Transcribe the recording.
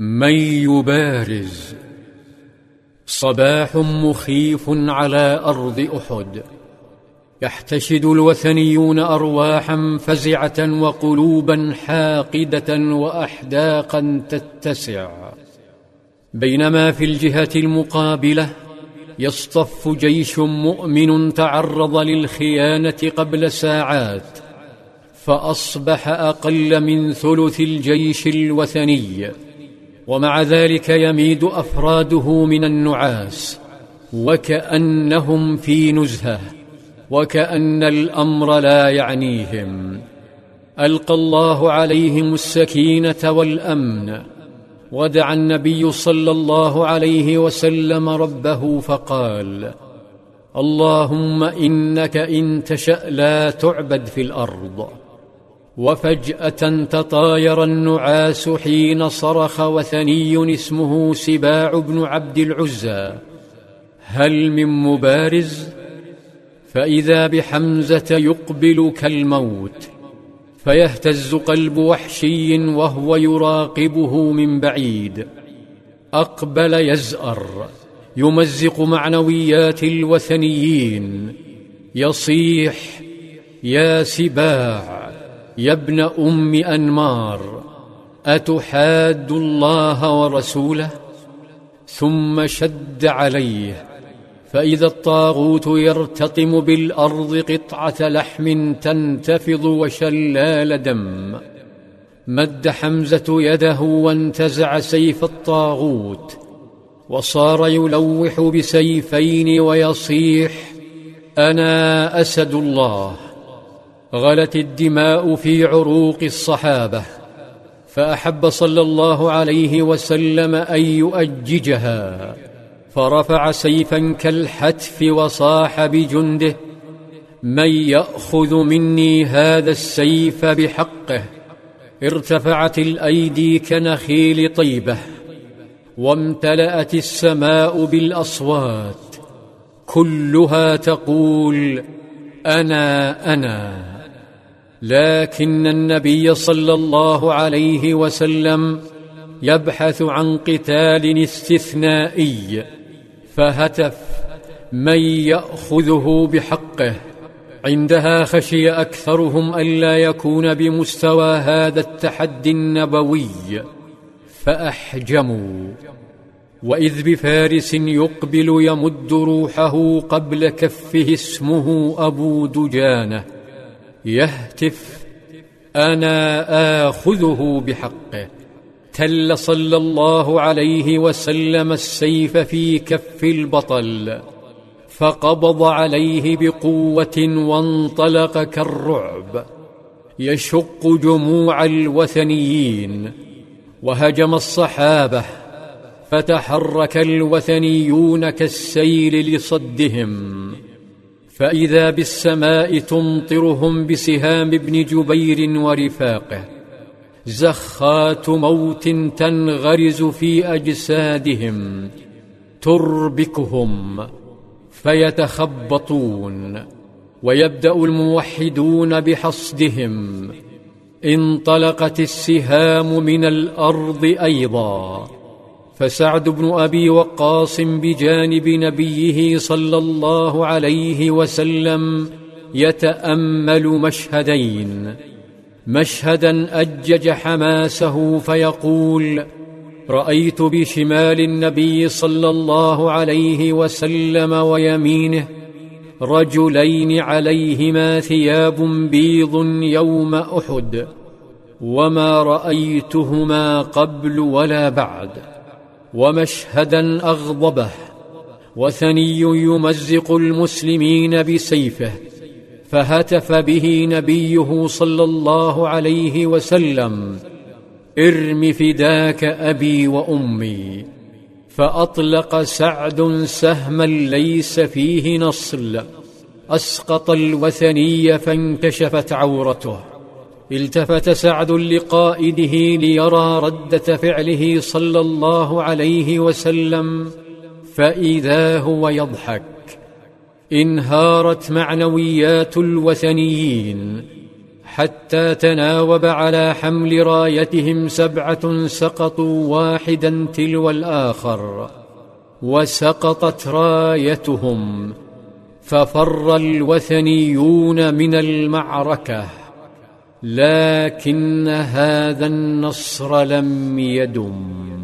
من يبارز. صباح مخيف على أرض أحد. يحتشد الوثنيون أرواحا فزعة وقلوبا حاقدة وأحداقا تتسع. بينما في الجهة المقابلة يصطف جيش مؤمن تعرض للخيانة قبل ساعات فأصبح أقل من ثلث الجيش الوثني. ومع ذلك يميد أفراده من النعاس وكأنهم في نزهة وكأن الأمر لا يعنيهم. ألقى الله عليهم السكينة والأمن ودعا النبي صلى الله عليه وسلم ربه فقال اللهم إنك إن تشأ لا تعبد في الأرض. وفجأة تطاير النعاس حين صرخ وثني اسمه سباع بن عبد العزى. هل من مبارز؟ فإذا بحمزة يقبل كالموت فيهتز قلب وحشي وهو يراقبه من بعيد. أقبل يزأر. يمزق معنويات الوثنيين. يصيح يا سباع يا ابن أم أنمار أتحاد الله ورسوله؟ ثم شد عليه فإذا الطاغوت يرتطم بالأرض قطعة لحم تنتفض وشلال دم. مد حمزة يده وانتزع سيف الطاغوت وصار يلوح بسيفين ويصيح أنا أسد الله. غلت الدماء في عروق الصحابة فأحب صلى الله عليه وسلم أن يؤججها فرفع سيفا كالحتف وصاح بجنده من يأخذ مني هذا السيف بحقه ارتفعت الأيدي كنخيل طيبه وامتلأت السماء بالأصوات كلها تقول أنا أنا. لكن النبي صلى الله عليه وسلم يبحث عن قتال استثنائي فهتف من يأخذه بحقه. عندها خشي أكثرهم الا يكون بمستوى هذا التحدي النبوي فأحجموا. وإذ بفارس يقبل يمد روحه قبل كفه اسمه أبو دجانة يهتف أنا آخذه بحقه. تل صلى الله عليه وسلم السيف في كف البطل فقبض عليه بقوة وانطلق كالرعب. يشق جموع الوثنيين وهجم الصحابة فتحرك الوثنيون كالسيل لصدهم. فإذا بالسماء تمطرهم بسهام ابن جبير ورفاقه زخات موت تنغرز في أجسادهم تربكهم فيتخبطون ويبدأ الموحدون بحصدهم انطلقت السهام من الأرض أيضا. فسعد بن أبي وقاص بجانب نبيه صلى الله عليه وسلم يتأمل مشهدين. مشهدا أجج حماسه فيقول رأيت بشمال النبي صلى الله عليه وسلم ويمينه رجلين عليهما ثياب بيض يوم أحد وما رأيتهما قبل ولا بعد. ومشهدا أغضبه وثني يمزق المسلمين بسيفه فهتف به نبيه صلى الله عليه وسلم ارم فداك أبي وأمي. فأطلق سعد سهما ليس فيه نصل أسقط الوثني فانكشفت عورته. التفت سعد لقائده ليرى رده فعله صلى الله عليه وسلم فإذا هو يضحك انهارت معنويات الوثنيين حتى تناوب على حمل رايتهم سبعة سقطوا واحدا تلو الآخر وسقطت رايتهم ففر الوثنيون من المعركة. لكن هذا النصر لم يدم.